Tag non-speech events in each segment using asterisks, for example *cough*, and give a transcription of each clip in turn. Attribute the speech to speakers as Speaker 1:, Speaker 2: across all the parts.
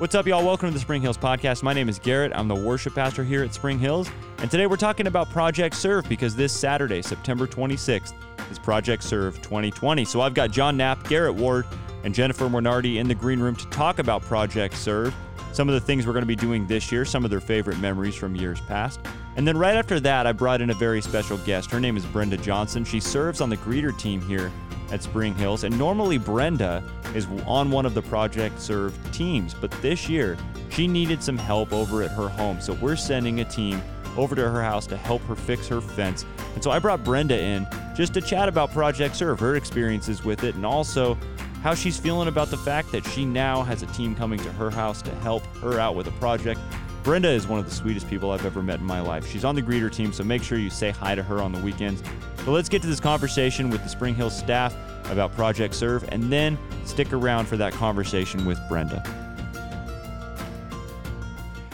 Speaker 1: What's up, y'all? Welcome to the Spring Hills Podcast. My name is Garrett. I'm the worship pastor here at Spring Hills. And today we're talking about Project Serve because this Saturday, September 26th, is Project Serve 2020. So I've got John Knapp, Garrett Ward, and Jennifer Mornardi in the green room to talk about Project Serve, some of the things we're going to be doing this year, some of their favorite memories from years past. And then right after that, I brought in a very special guest. Her name is Brenda Johnson. She serves on the greeter team here at Spring Hills. And normally Brenda is on one of the Project Serve teams, but this year she needed some help over at her home. So we're sending a team over to her house to help her fix her fence. And so I brought Brenda in just to chat about Project Serve, her experiences with it, and also how she's feeling about the fact that she now has a team coming to her house to help her out with a project. Brenda is one of the sweetest people I've ever met in my life. She's on the greeter team, so make sure you say hi to her on the weekends. So let's get to this conversation with the Spring Hills staff about Project Serve, and then stick around for that conversation with Brenda.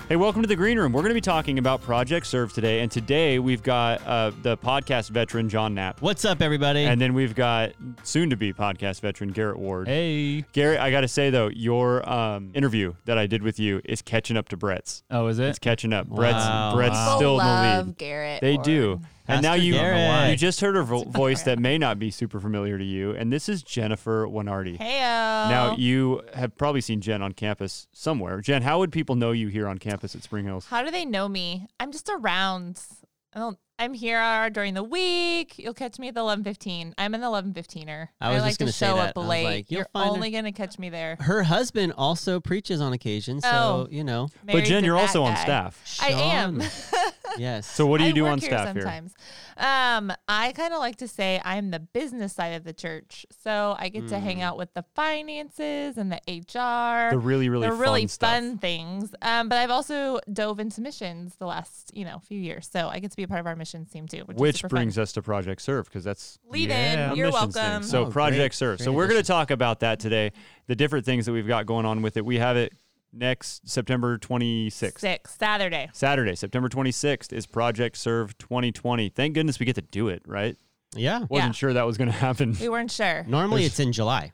Speaker 1: Hey, welcome to the Green Room. We're going to be talking about Project Serve today, and today we've got uh, the podcast veteran John Knapp,
Speaker 2: What's up, everybody?
Speaker 1: and then we've got soon-to-be podcast veteran Garrett Ward.
Speaker 3: Hey.
Speaker 1: Garrett, I got to say though, your um, interview that I did with you is catching up to Brett's.
Speaker 3: Oh, is it?
Speaker 1: It's catching up. Brett's
Speaker 2: Wow.
Speaker 1: Brett's
Speaker 3: Wow.
Speaker 1: still in the
Speaker 4: love
Speaker 1: lead.
Speaker 4: Garrett.
Speaker 1: They
Speaker 4: Ward.
Speaker 1: do. And now you
Speaker 2: Garrett.
Speaker 1: you just heard her vo- voice that may not be super familiar to you, and this is Jennifer Winardi.
Speaker 4: Heyo.
Speaker 1: Now you have probably seen Jen on campus somewhere. Jen, how would people know you here on campus at Spring Hills?
Speaker 4: How do they know me? I'm just around. I don't. I'm here uh, during the week. You'll catch me at the 11:15. I'm an 11:15er.
Speaker 2: I was
Speaker 4: like
Speaker 2: just gonna
Speaker 4: to
Speaker 2: say
Speaker 4: show
Speaker 2: that.
Speaker 4: up late.
Speaker 2: like, you'll
Speaker 4: You're
Speaker 2: find
Speaker 4: only gonna catch me there.
Speaker 2: her husband also preaches on occasion, so
Speaker 4: Oh.
Speaker 2: you know.
Speaker 1: But Jen, you're
Speaker 4: that
Speaker 1: also on
Speaker 4: guy.
Speaker 1: staff.
Speaker 4: I am. *laughs*
Speaker 2: Sean. yes.
Speaker 1: So what do you
Speaker 4: I
Speaker 1: do on
Speaker 4: here
Speaker 1: staff here?
Speaker 4: sometimes. Um, I kind of like to say I'm the business side of the church. So I get to hang out with the finances and the HR.
Speaker 1: The really really
Speaker 4: the
Speaker 1: fun
Speaker 4: really
Speaker 1: stuff.
Speaker 4: fun things. Um, but I've also dove into missions the last, you know, few years. So I get to be a part of our missions team too, which,
Speaker 1: Which
Speaker 4: super
Speaker 1: brings
Speaker 4: fun.
Speaker 1: us to Project Serve because that's
Speaker 4: Lead
Speaker 1: yeah,
Speaker 4: in. You're
Speaker 1: missions thing.
Speaker 4: welcome.
Speaker 1: So
Speaker 2: Oh,
Speaker 1: Project
Speaker 2: great,
Speaker 1: Serve. So we're going to talk about that today. The different things that we've got going on with it. We have it next September 26th.
Speaker 4: Six Saturday.
Speaker 1: Saturday, September 26th is Project Serve 2020. Thank goodness we get to do it, right?
Speaker 2: yeah.
Speaker 1: Wasn't
Speaker 4: Yeah.
Speaker 1: sure that was going to happen.
Speaker 4: We weren't sure.
Speaker 2: Normally
Speaker 1: There's-
Speaker 2: it's in July.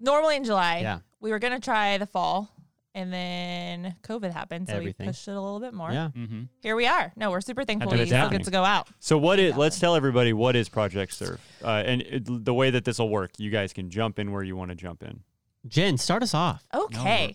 Speaker 4: Normally in July.
Speaker 2: Yeah.
Speaker 4: We were gonna try the fall, and then COVID happened, so
Speaker 2: Everything.
Speaker 4: we pushed it a little bit more.
Speaker 2: Yeah.
Speaker 1: Mm-hmm.
Speaker 4: Here we are. No, we're super thankful
Speaker 1: And
Speaker 4: we
Speaker 1: it's
Speaker 4: still
Speaker 1: happening.
Speaker 4: get to go out.
Speaker 1: So what is? Let's tell everybody what is Project Serve, uh, and it, the way that this will work. You guys can jump in where you want to jump in.
Speaker 2: Jen, start us off.
Speaker 4: Okay.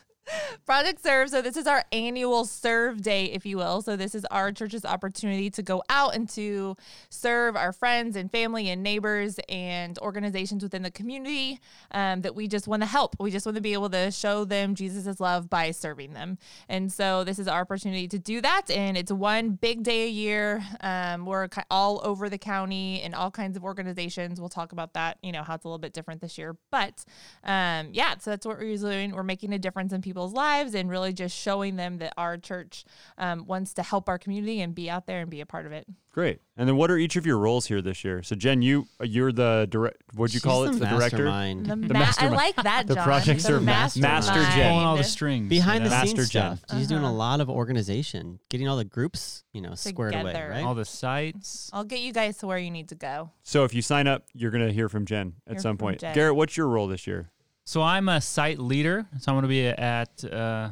Speaker 4: *laughs* Project Serve. So this is our annual serve day, if you will. So this is our church's opportunity to go out and to serve our friends and family and neighbors and organizations within the community um, that we just want to help. We just want to be able to show them Jesus' love by serving them. And so this is our opportunity to do that. And it's one big day a year. Um, we're all over the county and all kinds of organizations. We'll talk about that, you know, how it's a little bit different this year. But um, yeah, so that's what we're doing. We're making a difference in people's lives and really just showing them that our church um, wants to help our community and be out there and be a part of it.
Speaker 1: Great. And then what are each of your roles here this year? So Jen, you you're the direct. What'd you
Speaker 2: She's
Speaker 1: call it?
Speaker 2: the
Speaker 1: The director.
Speaker 2: mastermind.
Speaker 4: The,
Speaker 1: The
Speaker 4: ma- I like that,
Speaker 1: The
Speaker 4: John.
Speaker 1: Project Serve mas-
Speaker 4: mastermind.
Speaker 1: Master Jen.
Speaker 3: Pulling all the strings.
Speaker 2: Behind
Speaker 3: you
Speaker 2: the
Speaker 3: know?
Speaker 1: Master
Speaker 2: scenes
Speaker 1: Jen.
Speaker 2: stuff. She's doing a
Speaker 4: Uh-huh.
Speaker 2: lot of organization, getting all the groups, you know, squared away, right?
Speaker 3: all the sites.
Speaker 4: I'll get you guys to where you need to go.
Speaker 1: So if you sign up, you're gonna hear from Jen at
Speaker 4: Hear
Speaker 1: some point.
Speaker 4: Jen.
Speaker 1: Garrett, what's your role this year?
Speaker 3: So I'm a site leader. So I'm going to be at uh,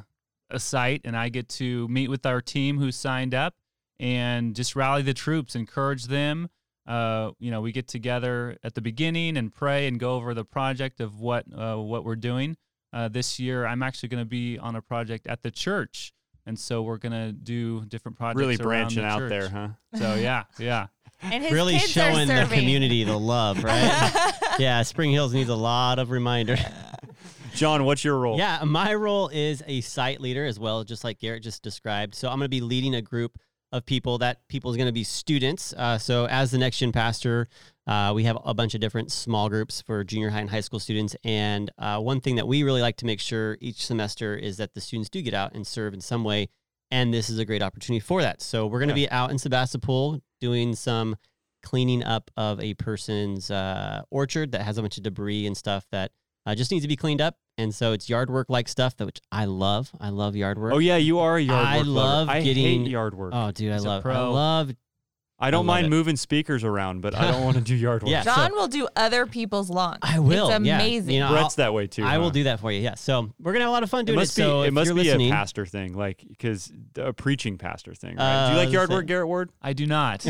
Speaker 3: a site, and I get to meet with our team who signed up and just rally the troops, encourage them. Uh, you know, we get together at the beginning and pray and go over the project of what uh, what we're doing. Uh, this year, I'm actually going to be on a project at the church, and so we're going to do different projects.
Speaker 1: Really
Speaker 3: around
Speaker 1: branching
Speaker 3: the
Speaker 1: out
Speaker 3: church.
Speaker 1: there, huh?
Speaker 3: So *laughs* yeah, yeah.
Speaker 4: And his
Speaker 2: really
Speaker 4: kids are
Speaker 2: showing the community the love, *laughs* right? yeah, Spring Hills needs a lot of reminder. *laughs*
Speaker 1: John, what's your role?
Speaker 2: Yeah, my role is a site leader as well, just like Garrett just described. So I'm going to be leading a group of people. That people is going to be students. Uh, so as the next gen pastor, uh, we have a bunch of different small groups for junior high and high school students. And uh, one thing that we really like to make sure each semester is that the students do get out and serve in some way. And this is a great opportunity for that. So we're going to
Speaker 1: Yeah.
Speaker 2: be out in Sebastopol doing some cleaning up of a person's uh, orchard that has a bunch of debris and stuff that uh, just needs to be cleaned up. And so it's yard work like stuff that which I love. I love yard work.
Speaker 1: Oh yeah, you are a yard
Speaker 2: I
Speaker 1: work lover.
Speaker 2: love
Speaker 1: I
Speaker 2: getting-
Speaker 1: yard work.
Speaker 2: Oh, dude, I
Speaker 3: He's
Speaker 2: love I love
Speaker 1: I don't
Speaker 2: love
Speaker 1: mind
Speaker 2: it.
Speaker 1: moving speakers around, but I don't want to do *laughs* yard work.
Speaker 2: Yeah.
Speaker 4: John
Speaker 2: So-
Speaker 4: will do other people's lawns.
Speaker 2: I will.
Speaker 4: It's
Speaker 2: yeah.
Speaker 4: amazing.
Speaker 2: You know,
Speaker 1: Brett's
Speaker 2: I'll-
Speaker 1: that way too.
Speaker 2: I will do that for you. Yeah. So we're gonna have a lot of fun
Speaker 1: It
Speaker 2: doing
Speaker 1: must
Speaker 2: it.
Speaker 1: be.
Speaker 2: So
Speaker 1: it must be
Speaker 2: listening,
Speaker 1: a pastor thing, like because a preaching pastor thing, right?
Speaker 2: Uh,
Speaker 1: do you like yard
Speaker 2: so-
Speaker 1: work, Garrett Ward?
Speaker 3: I do not. *laughs* So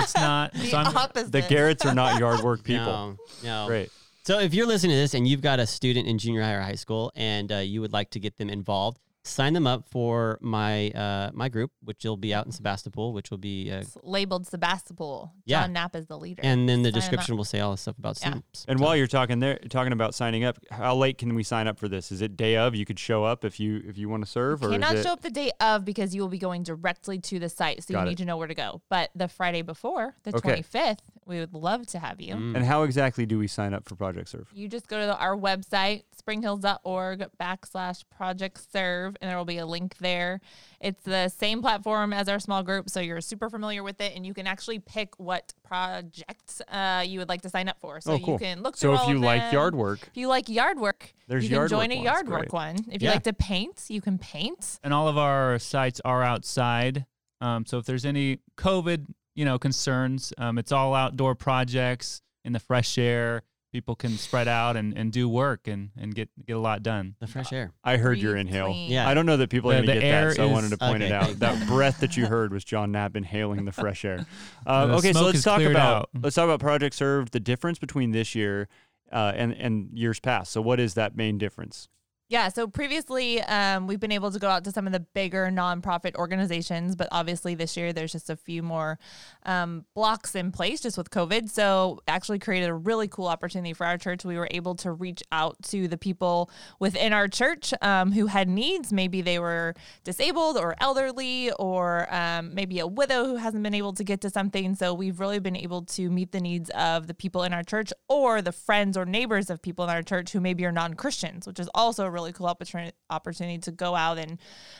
Speaker 3: it's not.
Speaker 4: the
Speaker 3: So I'm,
Speaker 4: opposite.
Speaker 1: The Garretts are not yard work people.
Speaker 2: No, no.
Speaker 1: Great.
Speaker 2: So if you're listening to this and you've got a student in junior high or high school and uh, you would like to get them involved, sign them up for my uh, my group, which will be out in Sebastopol, which will be, uh,
Speaker 4: It's labeled Sebastopol.
Speaker 2: Yeah.
Speaker 4: John Knapp is the leader.
Speaker 2: and then the
Speaker 4: Sign 'em up.
Speaker 2: description will say all the stuff about
Speaker 4: Yeah.
Speaker 2: students.
Speaker 1: And while you're talking there, talking about signing up, how late can we sign up for this? Is it day of? You could show up if you if you want to serve, or
Speaker 4: Cannot
Speaker 1: is it?
Speaker 4: show up the day of because you will be going directly to the site, so
Speaker 1: Got
Speaker 4: you
Speaker 1: it.
Speaker 4: need to know where to go. But the Friday before, the
Speaker 1: Okay.
Speaker 4: 25th, we would love to have you.
Speaker 2: Mm.
Speaker 1: and how exactly do we sign up for Project Serve?
Speaker 4: You just go to the, our website, springhills.org backslash project serve, and there will be a link there. It's the same platform as our small group, so you're super familiar with it, and you can actually pick what projects uh, you would like to sign up for. So
Speaker 1: Oh, cool.
Speaker 4: you can look
Speaker 1: So
Speaker 4: through
Speaker 1: if
Speaker 4: all
Speaker 1: you
Speaker 4: of
Speaker 1: like
Speaker 4: them.
Speaker 1: yard work,
Speaker 4: if you like yard work,
Speaker 1: There's
Speaker 4: you can
Speaker 1: yard
Speaker 4: join
Speaker 1: work
Speaker 4: a
Speaker 1: ones.
Speaker 4: yard
Speaker 1: Great.
Speaker 4: work one. If you
Speaker 2: Yeah.
Speaker 4: like to paint, you can paint.
Speaker 3: and all of our sites are outside. Um, so if there's any COVID, you know, concerns, um, it's all outdoor projects in the fresh air. People can spread out and, and do work and, and get get a lot done.
Speaker 2: The fresh air.
Speaker 1: I heard your inhale.
Speaker 4: clean.
Speaker 2: Yeah.
Speaker 1: I don't know that people are going to get that, so I wanted to point it out. That *laughs* breath that you heard was John Knapp inhaling the fresh air. *laughs* Uh,
Speaker 3: The
Speaker 1: okay, so let's talk about
Speaker 3: out.
Speaker 1: let's talk about Project Serve. The difference between this year uh, and and years past. So what is that main difference?
Speaker 4: Yeah, so previously um, we've been able to go out to some of the bigger nonprofit organizations, but obviously this year there's just a few more um, blocks in place just with COVID. So actually created a really cool opportunity for our church. We were able to reach out to the people within our church um, who had needs. Maybe they were disabled or elderly, or um, maybe a widow who hasn't been able to get to something. So we've really been able to meet the needs of the people in our church or the friends or neighbors of people in our church who maybe are non Christians, which is also a really cool opportunity opportunity to go out and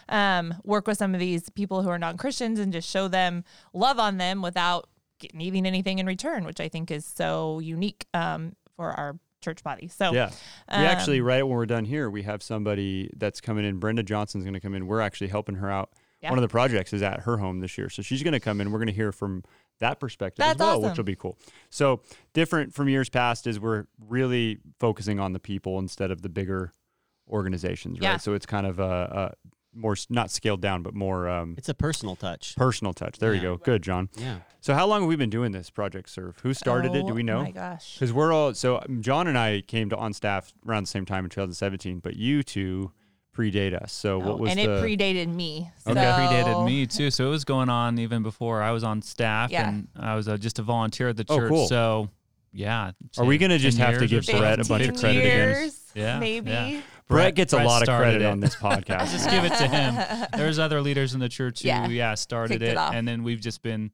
Speaker 4: um, work with some of these people who are non Christians and just show them love on them without needing anything in return, which I think is so unique um, for our church body. So
Speaker 1: Yeah. We actually,
Speaker 4: um,
Speaker 1: right when we're done here, we have somebody that's coming in. Brenda Johnson's going to come in. We're actually helping her out.
Speaker 4: Yeah.
Speaker 1: One of the projects is at her home this year. So she's going to come in. We're going to hear from that perspective as
Speaker 4: That's
Speaker 1: well, which will be cool. So different from years past is we're really focusing on the people instead of the bigger organizations, right?
Speaker 4: Yeah.
Speaker 1: So it's kind of a, a more, not scaled down, but more um,
Speaker 2: It's a personal touch.
Speaker 1: personal touch. There you go. Good, John.
Speaker 2: Yeah.
Speaker 1: So how long have we been doing this Project Serve? Who started it? Do
Speaker 4: oh
Speaker 1: we know?
Speaker 4: Oh my gosh.
Speaker 1: Because we're all so um, John and I came to on staff around the same time in 2017, but you two predate us. So
Speaker 4: Oh,
Speaker 1: what was
Speaker 4: and
Speaker 1: the
Speaker 4: it predated me.
Speaker 1: Okay.
Speaker 4: So,
Speaker 3: predated me too, so it was going on even before I was on staff,
Speaker 4: Yeah.
Speaker 3: and I was uh, just a volunteer at the church.
Speaker 1: Oh, cool.
Speaker 3: So yeah,
Speaker 1: Are we gonna just have to give. Brett a bunch of
Speaker 4: 15
Speaker 1: credit again?
Speaker 3: Yeah,
Speaker 4: maybe.
Speaker 3: yeah.
Speaker 1: Brett gets a lot of credit
Speaker 3: it.
Speaker 1: on this podcast.
Speaker 3: Just give it to him. There's other leaders in the church who
Speaker 4: Yeah.
Speaker 3: yeah, started
Speaker 4: Kicked it
Speaker 3: it, and then we've just been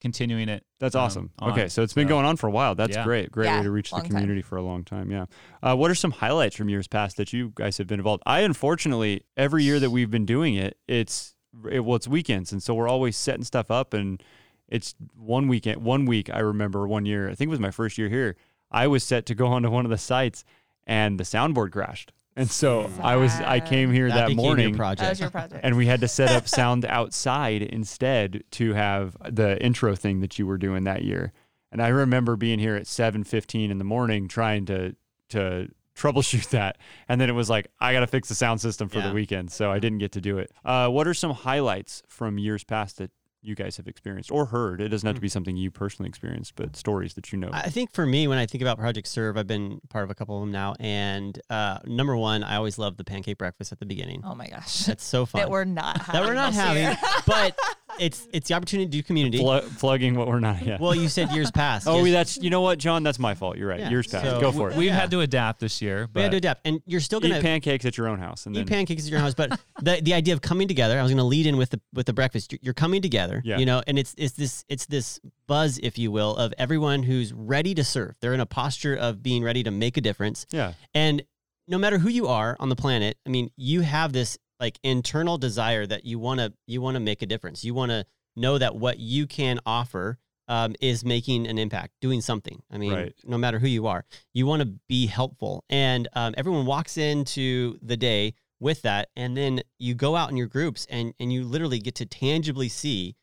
Speaker 3: continuing it.
Speaker 1: That's
Speaker 3: um,
Speaker 1: awesome.
Speaker 3: on.
Speaker 1: okay, so it's been
Speaker 3: So,
Speaker 1: going on for a while. That's
Speaker 3: yeah.
Speaker 1: great. Great
Speaker 4: Yeah,
Speaker 1: way to reach the
Speaker 4: long time.
Speaker 1: community for a long time. Yeah. Uh, what are some highlights from years past that you guys have been involved? I unfortunately every year that we've been doing it, it's it, well, it's weekends, and so we're always setting stuff up, and it's one weekend. One week, I remember one year. I think it was my first year here. I was set to go onto one of the sites, and the soundboard crashed, and so I was I came here that,
Speaker 2: became your
Speaker 1: morning.
Speaker 4: That
Speaker 2: project.
Speaker 4: was your project.
Speaker 1: and we had to set up *laughs* sound outside instead to have the intro thing that you were doing that year. And I remember being here at 7:15 in the morning trying to to troubleshoot *laughs* that, and then it was like I got to fix the sound system for
Speaker 2: Yeah.
Speaker 1: the weekend, so I didn't get to do it. Uh, what are some highlights from years past that you guys have experienced or heard? It doesn't have to be something you personally experienced, but stories that you know.
Speaker 2: I think for me, when I think about Project Serve, I've been part of a couple of them now. And uh, number one, I always love the pancake breakfast at the beginning.
Speaker 4: oh my gosh.
Speaker 2: That's so fun.
Speaker 4: that we're not having
Speaker 2: that we're not having,
Speaker 4: year.
Speaker 2: but *laughs* it's it's the opportunity to do community.
Speaker 1: Plu- plugging what we're not yet.
Speaker 2: Well, you said years past.
Speaker 1: oh,
Speaker 2: Years-
Speaker 1: that's you know what, John, that's my fault. You're right.
Speaker 2: Yeah,
Speaker 1: Years past.
Speaker 2: so
Speaker 1: Go for it.
Speaker 3: We've
Speaker 2: Yeah.
Speaker 3: had to adapt this year,
Speaker 2: we had to adapt, and you're still gonna
Speaker 1: Eat pancakes at your own house, and
Speaker 2: eat
Speaker 1: then
Speaker 2: pancakes at your house. But *laughs* the the idea of coming together, I was gonna lead in with the with the breakfast. You're, you're coming together,
Speaker 1: Yeah.
Speaker 2: you know, and it's it's this it's this buzz, if you will, of everyone who's ready to serve. They're in a posture of being ready to make a difference.
Speaker 1: yeah,
Speaker 2: And no matter who you are on the planet, I mean, you have this like internal desire that you want to you want to make a difference. You want to know that what you can offer um, is making an impact, doing something. I mean,
Speaker 1: Right.
Speaker 2: no matter who you are, you want to be helpful. And um, everyone walks into the day with that, and then you go out in your groups and and you literally get to tangibly see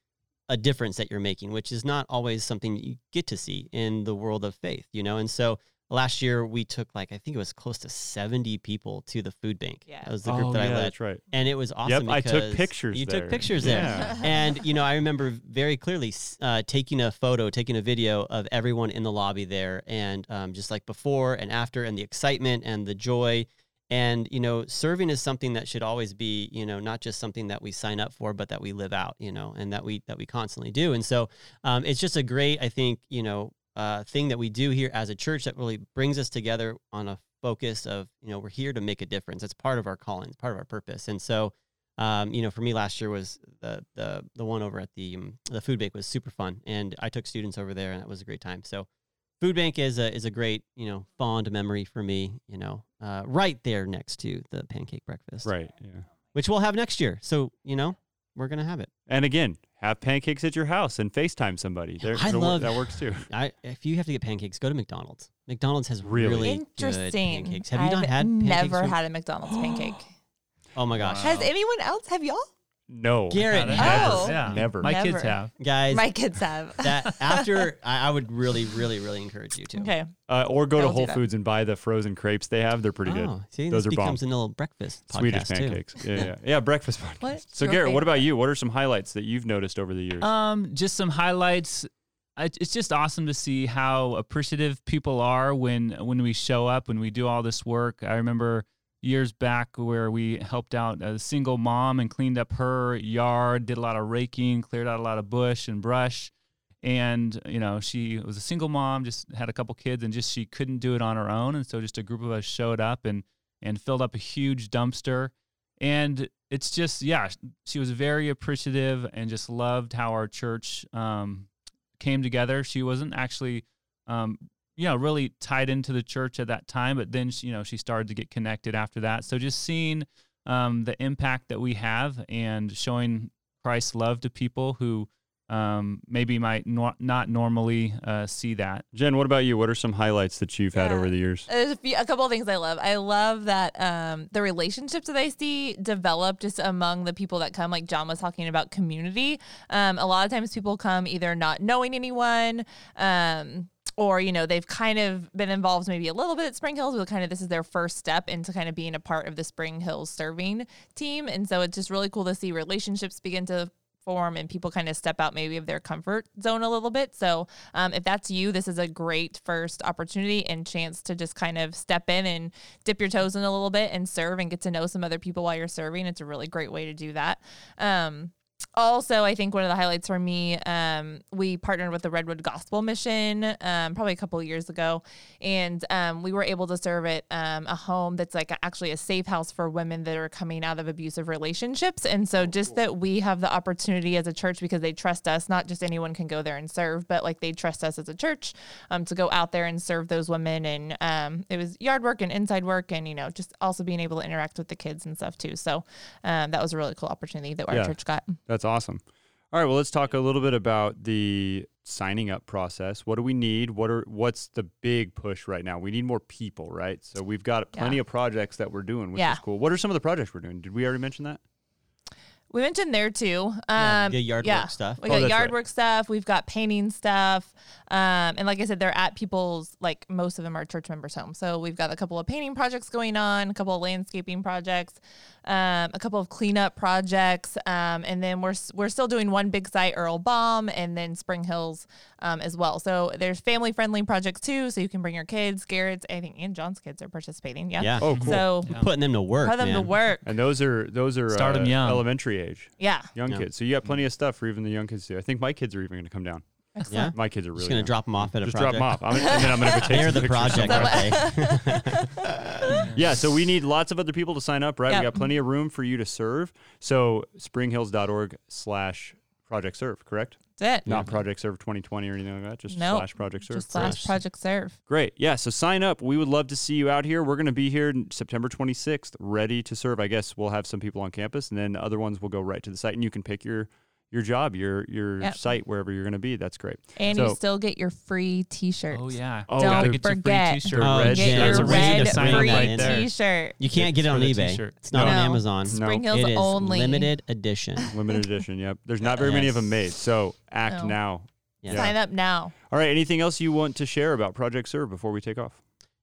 Speaker 2: a difference that you're making, which is not always something you get to see in the world of faith, you know. And so last year we took like I think it was close to 70 people to the food bank.
Speaker 4: Yeah.
Speaker 2: That was the group
Speaker 1: oh,
Speaker 2: that
Speaker 1: yeah,
Speaker 2: I led.
Speaker 1: that's right.
Speaker 2: And it was awesome.
Speaker 1: Yep, I took pictures
Speaker 2: You
Speaker 1: there.
Speaker 2: took pictures there.
Speaker 1: Yeah. *laughs*
Speaker 2: and you know, I remember very clearly uh, taking a photo, taking a video of everyone in the lobby there, and um, just like before and after, and the excitement and the joy. And you know, serving is something that should always be, you know, not just something that we sign up for, but that we live out, you know, and that we that we constantly do. And so, um, it's just a great, I think, you know, uh, thing that we do here as a church that really brings us together on a focus of, you know, we're here to make a difference. It's part of our calling, it's part of our purpose. And so, um, you know, for me last year was the the the one over at the um, the food bank was super fun, and I took students over there, and it was a great time. So, food bank is a is a great you know fond memory for me. You know, uh, right there next to the pancake breakfast,
Speaker 1: Right. Yeah.
Speaker 2: which we'll have next year. So you know, we're gonna have it.
Speaker 1: And again, have pancakes at your house and FaceTime somebody. There,
Speaker 2: I
Speaker 1: it'll work-
Speaker 2: love-
Speaker 1: that works too. *laughs*
Speaker 2: I if you have to get pancakes, go to McDonald's. McDonald's has
Speaker 1: Really?
Speaker 2: really, good
Speaker 4: Interesting.
Speaker 2: pancakes. Have you
Speaker 4: I've
Speaker 2: not had
Speaker 4: never
Speaker 2: from-
Speaker 4: had a McDonald's pancake. *gasps*
Speaker 2: Oh my gosh,
Speaker 1: Wow.
Speaker 4: Has anyone else? Have y'all?
Speaker 1: No.
Speaker 2: Garrett,
Speaker 3: Never.
Speaker 4: Oh.
Speaker 3: Yeah.
Speaker 1: Never.
Speaker 3: My kids have.
Speaker 2: guys,
Speaker 4: My kids have.
Speaker 2: that *laughs* after I, I would really, really, really encourage you to.
Speaker 4: okay.
Speaker 1: Uh, or go
Speaker 4: I
Speaker 1: to
Speaker 4: will do
Speaker 1: Whole
Speaker 4: that.
Speaker 1: Foods and buy the frozen crepes they have. They're pretty good.
Speaker 2: Oh, see,
Speaker 1: Those
Speaker 2: this
Speaker 1: are bomb.
Speaker 2: becomes a little breakfast podcast
Speaker 1: Swedish
Speaker 2: too.
Speaker 1: pancakes. Yeah, yeah, *laughs* yeah. Breakfast podcast.
Speaker 4: What?
Speaker 1: So
Speaker 4: Your
Speaker 1: Garrett, what
Speaker 4: favorite?
Speaker 1: about you? What are some highlights that you've noticed over the years?
Speaker 3: Um, just some highlights. I- It's just awesome to see how appreciative people are when when we show up, when we do all this work. I remember years back where we helped out a single mom and cleaned up her yard, did a lot of raking, cleared out a lot of bush and brush. And, you know, she was a single mom, just had a couple kids, and just she couldn't do it on her own. And so just a group of us showed up and and filled up a huge dumpster. And it's just, yeah, she was very appreciative and just loved how our church um, came together. She wasn't actually, um, you know, really tied into the church at that time, but then, she, you know, she started to get connected after that. So just seeing um, the impact that we have and showing Christ's love to people who um, maybe might nor- not normally uh, see that.
Speaker 1: Jen, what about you? What are some highlights that you've had over the years?
Speaker 4: There's a, few, a couple of things I love. I love that um, the relationships that I see develop just among the people that come. Like John was talking about community. Um, a lot of times people come either not knowing anyone. Or you know they've kind of been involved maybe a little bit at Spring Hills, but kind of this is their first step into kind of being a part of the Spring Hills serving team, and so it's just really cool to see relationships begin to form and people kind of step out maybe of their comfort zone a little bit. So um, if that's you, this is a great first opportunity and chance to just kind of step in and dip your toes in a little bit and serve and get to know some other people while you're serving. It's a really great way to do that. Um, also, I think one of the highlights for me, um, we partnered with the Redwood Gospel Mission um, probably a couple of years ago, and um, we were able to serve at um, a home that's like actually a safe house for women that are coming out of abusive relationships. And so, just that we have the opportunity as a church because they trust us, not just anyone can go there and serve, but like they trust us as a church um, to go out there and serve those women. And um, it was yard work and inside work, and you know, just also being able to interact with the kids and stuff too. So um, that was a really cool opportunity that our
Speaker 1: Yeah.
Speaker 4: church got.
Speaker 1: That's awesome. All right, well, let's talk a little bit about the signing up process. What do we need? What are what's the big push right now? We need more people, right? So we've got plenty
Speaker 4: Yeah.
Speaker 1: of projects that we're doing, which
Speaker 4: Yeah.
Speaker 1: is cool. What are some of the projects we're doing? Did we already mention that?
Speaker 4: We mentioned there too.
Speaker 2: Yeah,
Speaker 4: Um,
Speaker 2: the yard
Speaker 4: yeah.
Speaker 2: work stuff.
Speaker 4: We
Speaker 1: Oh,
Speaker 4: got
Speaker 1: that's
Speaker 4: yard
Speaker 1: right.
Speaker 4: work stuff. We've got painting stuff. Um, and like I said, they're at people's, like most of them are church members' homes. So we've got a couple of painting projects going on, a couple of landscaping projects, um, a couple of cleanup projects. Um, and then we're, we're still doing one big site, Earle Baum, and then Spring Hills um, as well. So there's family friendly projects too. So you can bring your kids, Garrett's, I think, and John's kids are participating. Yeah.
Speaker 2: Yeah.
Speaker 1: Oh, cool.
Speaker 4: So
Speaker 3: Yeah.
Speaker 2: Putting them to work.
Speaker 4: put them to work.
Speaker 1: and those are those are
Speaker 3: Start 'em
Speaker 1: uh,
Speaker 3: young.
Speaker 1: elementary age,
Speaker 4: Yeah.
Speaker 1: young
Speaker 2: Yeah.
Speaker 1: kids. So you got plenty of stuff for even the young kids too. I think my kids are even going to come down.
Speaker 2: Yeah.
Speaker 1: My kids are really
Speaker 2: Just gonna
Speaker 1: young.
Speaker 2: drop them off at a
Speaker 1: Just
Speaker 2: project.
Speaker 1: drop them off, I'm, and then I'm going to go *laughs* take
Speaker 2: They're the
Speaker 1: pictures
Speaker 2: project,
Speaker 1: somewhere.
Speaker 2: aren't they?
Speaker 1: Yeah, so we need lots of other people to sign up, right?
Speaker 4: Yep.
Speaker 1: We got plenty of room for you to serve. So springhills.org slash project serve, correct?
Speaker 4: That's it.
Speaker 1: Not project serve 2020 or anything like that, just
Speaker 4: Nope.
Speaker 1: slash project serve.
Speaker 4: Just slash project serve.
Speaker 1: Great. Yeah, so sign up. We would love to see you out here. We're going to be here n- September 26th, ready to serve. I guess we'll have some people on campus and then other ones will go right to the site and you can pick your your job, your your
Speaker 4: Yep.
Speaker 1: site, wherever you're going to be. That's great.
Speaker 4: And
Speaker 1: So-
Speaker 4: you still get your free T-shirts.
Speaker 3: Oh yeah.
Speaker 1: Oh,
Speaker 4: Don't
Speaker 3: Gotta get your free
Speaker 4: forget.
Speaker 3: t-shirt.
Speaker 2: Oh,
Speaker 1: red
Speaker 4: Get
Speaker 2: Jen,
Speaker 4: your
Speaker 3: That's a reason
Speaker 4: red
Speaker 3: sign
Speaker 4: free
Speaker 3: right there.
Speaker 4: T-shirt.
Speaker 2: You can't get it on eBay.
Speaker 3: t-shirt.
Speaker 2: It's not on Amazon.
Speaker 1: No.
Speaker 4: Spring Hills
Speaker 2: It is
Speaker 4: only.
Speaker 2: limited edition. *laughs*
Speaker 1: Limited edition. Yep. There's not very many of them made. So act
Speaker 4: No.
Speaker 1: now.
Speaker 2: Yeah.
Speaker 4: Sign up now.
Speaker 1: All right. Anything else you want to share about Project Serve before we take off?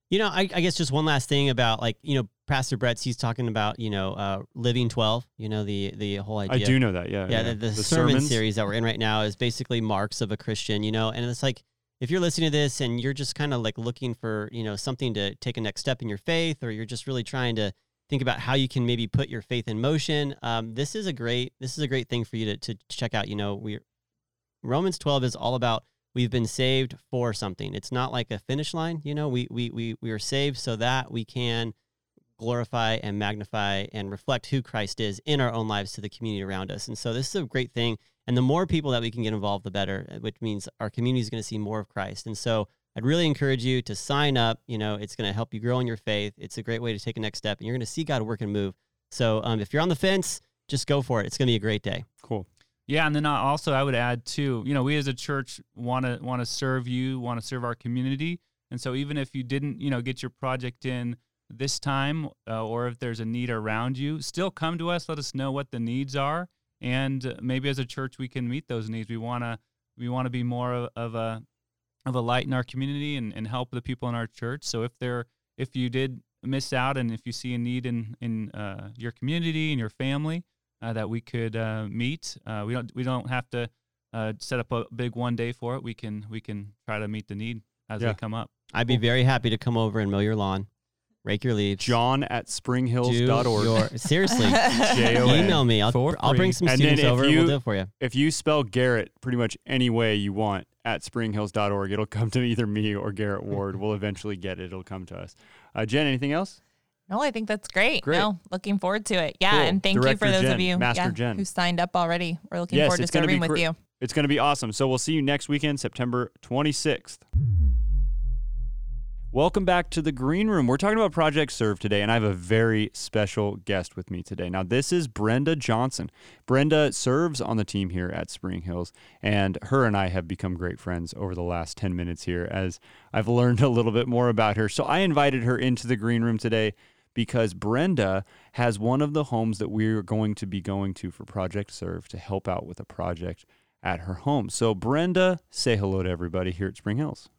Speaker 2: You know, I, I guess just one last thing about like you know, Pastor Brett's he's talking about you know, uh, living twelve. You know, the the whole idea.
Speaker 1: I do know that. Yeah.
Speaker 2: yeah, the, the, sermon
Speaker 1: sermons.
Speaker 2: series that we're in right now is basically marks of a Christian, you know, and it's like if you're listening to this and you're just kind of like looking for, you know, something to take a next step in your faith, or you're just really trying to think about how you can maybe put your faith in motion, um, this is a great this is a great thing for you to, to check out. You know, we Romans 12 is all about we've been saved for something. It's not like a finish line, you know, we we we we are saved so that we can glorify and magnify and reflect who Christ is in our own lives to the community around us. And so this is a great thing. And the more people that we can get involved, the better, uh, which means our community is going to see more of Christ. And so I'd really encourage you to sign up. You know, it's going to help you grow in your faith. It's a great way to take a next step, and you're going to see God work and move. So um, if you're on the fence, just go for it. It's going to be a great day.
Speaker 1: Cool.
Speaker 3: Yeah, and then I- also I would add too. You know, we as a church want to want to serve you, want to serve our community, and so even if you didn't, you know, get your project in this time, uh, or if there's a need around you, still come to us. Let us know what the needs are, and maybe as a church we can meet those needs. We wanna we want to be more of, of a of a light in our community and, and help the people in our church. So if there if you did miss out and if you see a need in in uh, your community and your family that we could uh, meet, uh, we don't we don't have to uh, set up a big one day for it. We can we can try to meet the need as
Speaker 1: Yeah.
Speaker 3: they come up.
Speaker 2: I'd be very happy to come over and mow your lawn, rake your leaves.
Speaker 1: John at
Speaker 2: do
Speaker 1: springhills.org.
Speaker 2: your- *laughs* seriously,
Speaker 1: J-O-N.
Speaker 2: email me. I'll,
Speaker 3: For
Speaker 2: I'll bring some
Speaker 1: And then
Speaker 2: students
Speaker 1: if
Speaker 2: over.
Speaker 1: you-
Speaker 2: we'll do it for you.
Speaker 1: if you spell Garrett pretty much any way you want at springhills.org, it'll come to either me or Garrett Ward. *laughs* We'll eventually get it. It'll come to us. Uh, Jen, anything else?
Speaker 4: No, I think that's great.
Speaker 1: Great.
Speaker 4: No, looking forward to it. Yeah,
Speaker 1: Cool.
Speaker 4: and thank you for those
Speaker 1: Jen,
Speaker 4: of you
Speaker 1: Master
Speaker 4: yeah,
Speaker 1: Jen.
Speaker 4: who signed up already. We're looking
Speaker 1: Yes,
Speaker 4: forward to serving with
Speaker 1: cra-
Speaker 4: you.
Speaker 1: It's going to be awesome. So we'll see you next weekend, September 26th. Welcome back to the Green Room. We're talking about Project Serve today, and I have a very special guest with me today. Now, this is Brenda Johnson. Brenda serves on the team here at Spring Hills, and her and I have become great friends over the last 10 minutes here as I've learned a little bit more about her. So I invited her into the Green Room today because Brenda has one of the homes that we're going to be going to for Project Serve to help out with a project at her home. So, Brenda, say hello to everybody here at Spring Hills.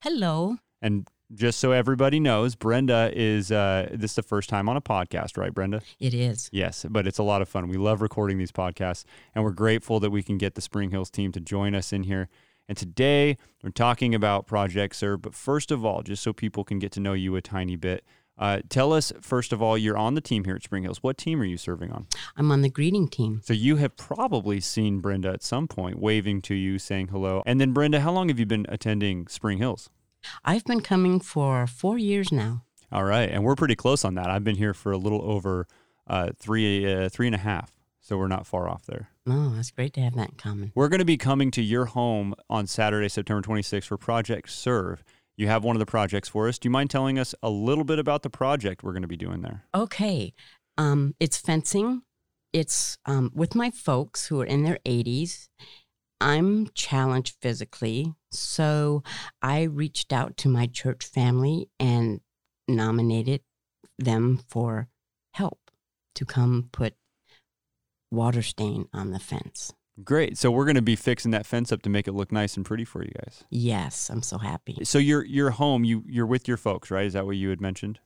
Speaker 5: Hello.
Speaker 1: And just so everybody knows, Brenda is uh, this is the first time on a podcast, right, Brenda?
Speaker 5: It is.
Speaker 1: Yes, but it's a lot of fun. We love recording these podcasts, and we're grateful that we can get the Spring Hills team to join us in here. And today we're talking about Project Serve. But first of all, just so people can get to know you a tiny bit, uh, tell us first of all, you're on the team here at Spring Hills. What team are you serving on?
Speaker 5: I'm on the greeting team.
Speaker 1: So you have probably seen Brenda at some point waving to you, saying hello. And then, Brenda, how long have you been attending Spring Hills?
Speaker 5: I've been coming for four years now.
Speaker 1: All right, and we're pretty close on that. I've been here for a little over uh, three, uh, three and a half, so we're not far off there.
Speaker 5: Oh, that's great to have that in common.
Speaker 1: We're going to be coming to your home on Saturday, September 26th for Project Serve. You have one of the projects for us. Do you mind telling us a little bit about the project we're going to be doing there?
Speaker 5: Okay. Um, it's fencing. It's um, with my folks who are in their 80s. I'm challenged physically. So I reached out to my church family and nominated them for help to come put water stain on the fence.
Speaker 1: Great. So we're going to be fixing that fence up to make it look nice and pretty for you guys.
Speaker 5: Yes, I'm so happy.
Speaker 1: So you're you're home. You you're with your folks, right? Is that what you had mentioned?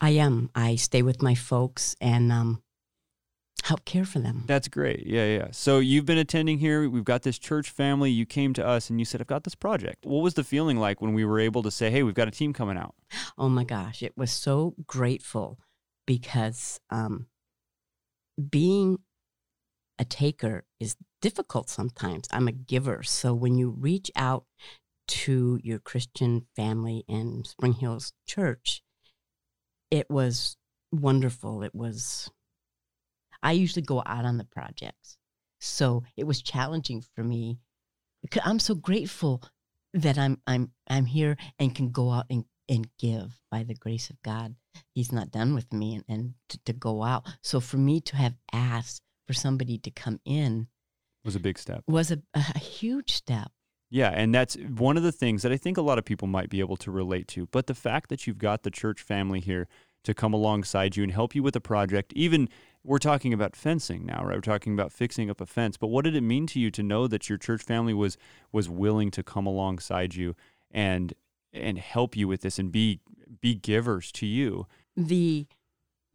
Speaker 5: I am. I stay with my folks and um, help care for them.
Speaker 1: That's great. Yeah, yeah. So you've been attending here. We've got this church family. You came to us and you said, "I've got this project." What was the feeling like when we were able to say, "Hey, we've got a team coming out"?
Speaker 5: Oh my gosh, it was so grateful because um, being a taker is difficult sometimes. I'm a giver. So when you reach out to your Christian family in Spring Hills Church, it was wonderful. It was, I usually go out on the projects. So it was challenging for me. because I'm so grateful that I'm I'm I'm here and can go out and, and give by the grace of God. He's not done with me and, and to, to go out. So for me to have asked for somebody to come in
Speaker 1: Was a big step.
Speaker 5: was a, a huge step.
Speaker 1: Yeah, and that's one of the things that I think a lot of people might be able to relate to. But the fact that you've got the church family here to come alongside you and help you with a project, even we're talking about fencing now, right? We're talking about fixing up a fence. But what did it mean to you to know that your church family was was willing to come alongside you and and help you with this and be be givers to you?
Speaker 5: The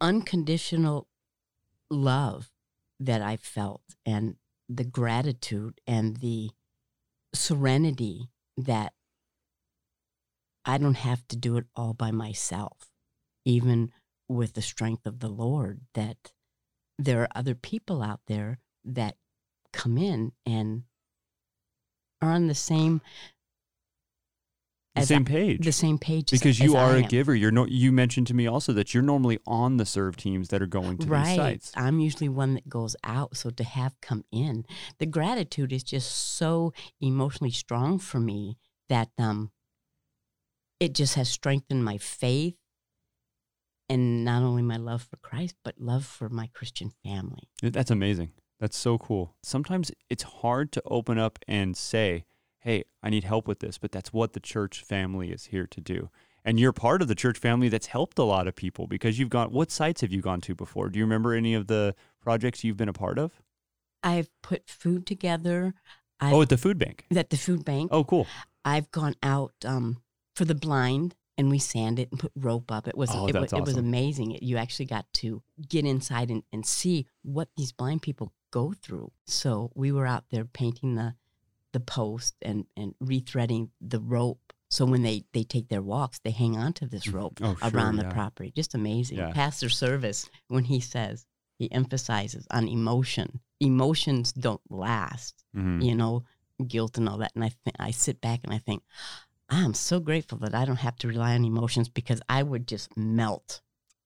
Speaker 5: unconditional love that I felt and the gratitude and the serenity that I don't have to do it all by myself, even with the strength of the Lord, that there are other people out there that come in and are on the same
Speaker 1: The
Speaker 5: as
Speaker 1: same
Speaker 5: I-
Speaker 1: page.
Speaker 5: the same page as-
Speaker 1: because you
Speaker 5: as
Speaker 1: are a giver. You're no, you mentioned to me also that you're normally on the serve teams that are going to these sites.
Speaker 5: I'm usually one that goes out. So to have come in, the gratitude is just so emotionally strong for me that um, it just has strengthened my faith and not only my love for Christ, but love for my Christian family.
Speaker 1: That's amazing. That's so cool. Sometimes it's hard to open up and say, "Hey, I need help with this," but that's what the church family is here to do. And you're part of the church family that's helped a lot of people because you've gone. What sites have you gone to before? Do you remember any of the projects you've been a part of?
Speaker 5: I've put food together. I've,
Speaker 1: oh, at the food bank.
Speaker 5: at the food bank.
Speaker 1: Oh, cool.
Speaker 5: I've gone out um, for the blind and we sanded and put rope up. It was
Speaker 1: Oh,
Speaker 5: it,
Speaker 1: that's
Speaker 5: wa- it was
Speaker 1: awesome.
Speaker 5: amazing. You actually got to get inside and, and see what these blind people go through. So we were out there painting the the post and, and rethreading the rope. So when they, they take their walks, they hang on to this rope
Speaker 1: Oh, sure,
Speaker 5: around
Speaker 1: yeah.
Speaker 5: the property. Just amazing.
Speaker 1: Yeah.
Speaker 5: Pastor Service, when he says, he emphasizes on emotion. Emotions don't last
Speaker 1: Mhm.
Speaker 5: you know, guilt and all that. And I think I sit back and I think, I'm so grateful that I don't have to rely on emotions because I would just melt.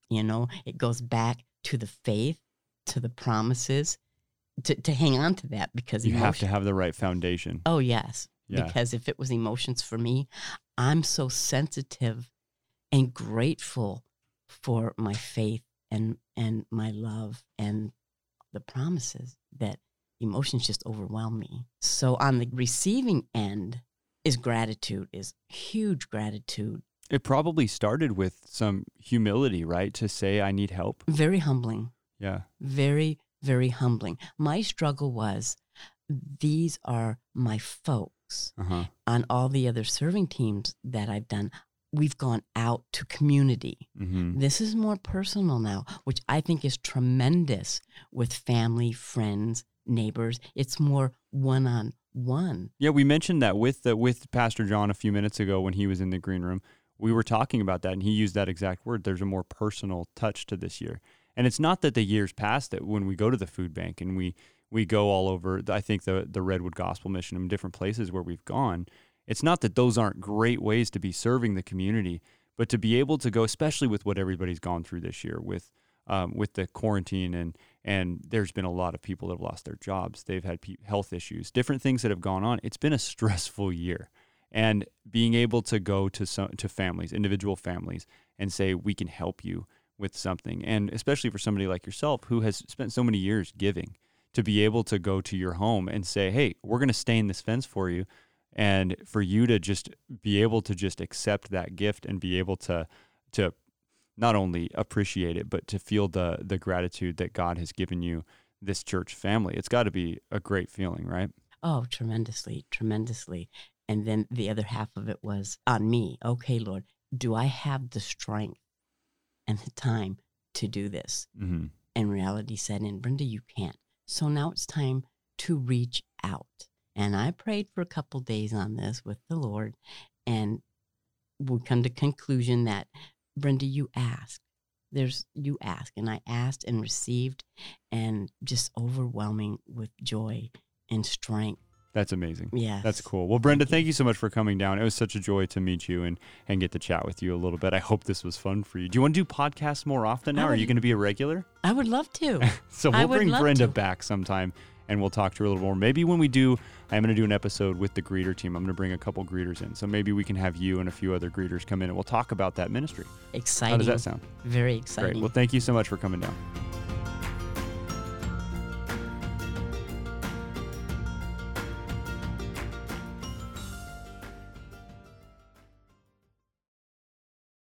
Speaker 5: You know, it goes back to the faith, to the promises, to, to hang on to that because
Speaker 1: You have to have the right foundation.
Speaker 5: Oh yes,
Speaker 1: Yeah.
Speaker 5: because if it was emotions for me, I'm so sensitive and grateful for my faith and and my love and the promises that emotions just overwhelm me. So on the receiving end is gratitude, is huge gratitude,
Speaker 1: It probably started with some humility, right? To say, "I need help."
Speaker 5: very humbling.
Speaker 1: Yeah.
Speaker 5: very, very humbling. My struggle was these are my folks.
Speaker 1: Uh huh.
Speaker 5: On all the other serving teams that I've done, we've gone out to community.
Speaker 1: Mm-hmm.
Speaker 5: This is more personal now, which I think is tremendous with family, friends, neighbors. It's more one on one.
Speaker 1: Yeah, we mentioned that with the, with Pastor John a few minutes ago when he was in the green room. We were talking about that, and he used that exact word. There's a more personal touch to this year, and it's not that the years past that when we go to the food bank and we we go all over. I think the the Redwood Gospel Mission and different places where we've gone. It's not that those aren't great ways to be serving the community, but to be able to go, especially with what everybody's gone through this year with um, with the quarantine and and there's been a lot of people that have lost their jobs. They've had pe- health issues, different things that have gone on. It's been a stressful year, and being able to go to some to families, individual families, and say we can help you with something, and especially for somebody like yourself who has spent so many years giving, to be able to go to your home and say, hey, we're going to stain this fence for you, and for you to just be able to just accept that gift and be able to to not only appreciate it but to feel the the gratitude that God has given you this church family. It's got to be a great feeling, right?
Speaker 5: Oh, tremendously, tremendously. And then the other half of it was on me. Okay, Lord, do I have the strength and the time to do this?
Speaker 1: Mm-hmm.
Speaker 5: And reality said in, Brenda, you can't. So now it's time to reach out. And I prayed for a couple days on this with the Lord, and we come to conclusion that Brenda, you asked. There's you ask, and I asked and received, and just overwhelming with joy and strength.
Speaker 1: That's amazing.
Speaker 5: Yeah.
Speaker 1: That's cool. Well, Brenda,
Speaker 5: Thank you.
Speaker 1: thank you so much for coming down. It was such a joy to meet you and and get to chat with you a little bit. I hope this was fun for you. Do you want to do podcasts more often now? Are you going to be a regular?
Speaker 5: I would love to. *laughs*
Speaker 1: So we'll bring Brenda
Speaker 5: to.
Speaker 1: back sometime and we'll talk to her a little more. Maybe when we do, I'm going to do an episode with the greeter team. I'm going to bring a couple greeters in. So maybe we can have you and a few other greeters come in and we'll talk about that ministry.
Speaker 5: Exciting.
Speaker 1: How does that sound?
Speaker 5: Very exciting.
Speaker 1: Great. Well, thank you so much for coming down.